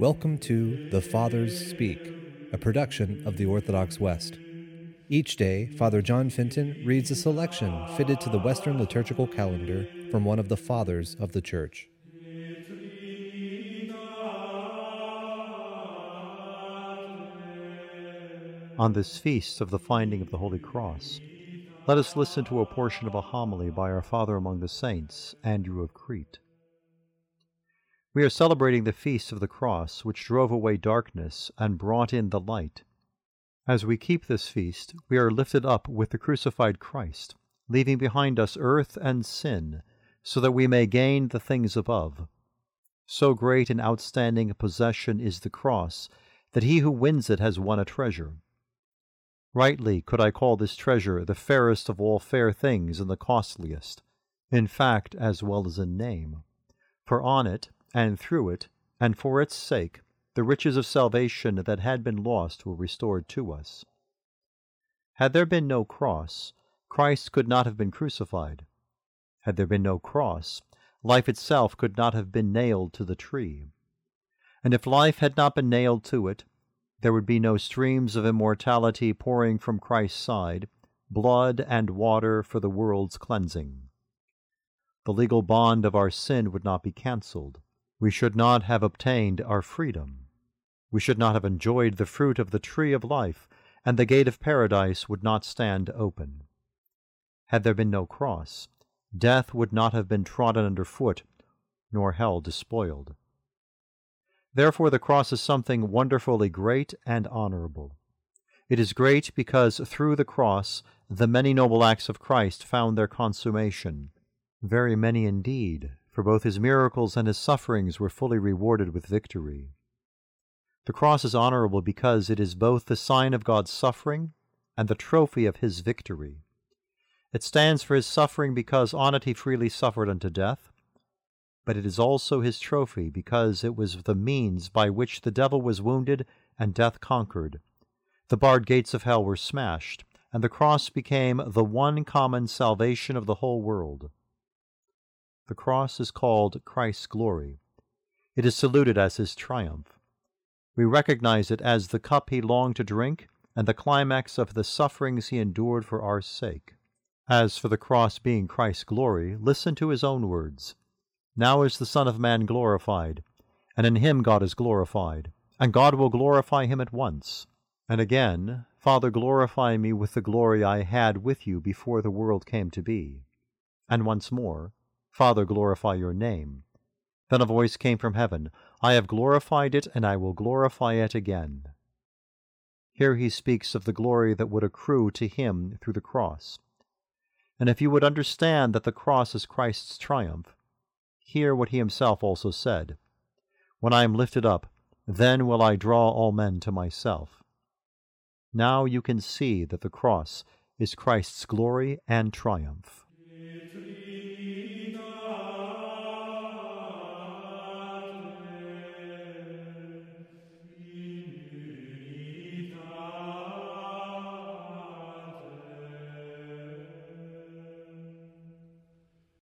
Welcome to The Fathers Speak, a production of the Orthodox West. Each day, Father John Fenton reads a selection fitted to the Western liturgical calendar from one of the Fathers of the Church. On this feast of the finding of the Holy Cross, let us listen to a portion of a homily by our Father among the Saints, Andrew of Crete. We are celebrating the feast of the cross, which drove away darkness and brought in the light. As we keep this feast, we are lifted up with the crucified Christ, leaving behind us earth and sin, so that we may gain the things above. So great and outstanding a possession is the cross that he who wins it has won a treasure. Rightly could I call this treasure the fairest of all fair things and the costliest, in fact as well as in name. For on it, and through it, and for its sake, the riches of salvation that had been lost were restored to us. Had there been no cross, Christ could not have been crucified. Had there been no cross, life itself could not have been nailed to the tree. And if life had not been nailed to it, there would be no streams of immortality pouring from Christ's side, blood and water for the world's cleansing. The legal bond of our sin would not be cancelled. We should not have obtained our freedom. We should not have enjoyed the fruit of the tree of life, and the gate of paradise would not stand open. Had there been no cross, death would not have been trodden under foot, nor hell despoiled. Therefore, the cross is something wonderfully great and honorable. It is great because through the cross the many noble acts of Christ found their consummation, very many indeed, for both his miracles and his sufferings were fully rewarded with victory. The cross is honorable because it is both the sign of God's suffering and the trophy of his victory. It stands for his suffering because on it he freely suffered unto death, but it is also his trophy because it was the means by which the devil was wounded and death conquered. The barred gates of hell were smashed, and the cross became the one common salvation of the whole world. The cross is called Christ's glory. It is saluted as his triumph. We recognize it as the cup he longed to drink and the climax of the sufferings he endured for our sake. As for the cross being Christ's glory, listen to his own words. Now is the Son of Man glorified, and in him God is glorified, and God will glorify him at once. And again, Father, glorify me with the glory I had with you before the world came to be. And once more, Father, glorify your name. Then a voice came from heaven, I have glorified it, and I will glorify it again. Here he speaks of the glory that would accrue to him through the cross. And if you would understand that the cross is Christ's triumph, hear what he himself also said When I am lifted up, then will I draw all men to myself. Now you can see that the cross is Christ's glory and triumph.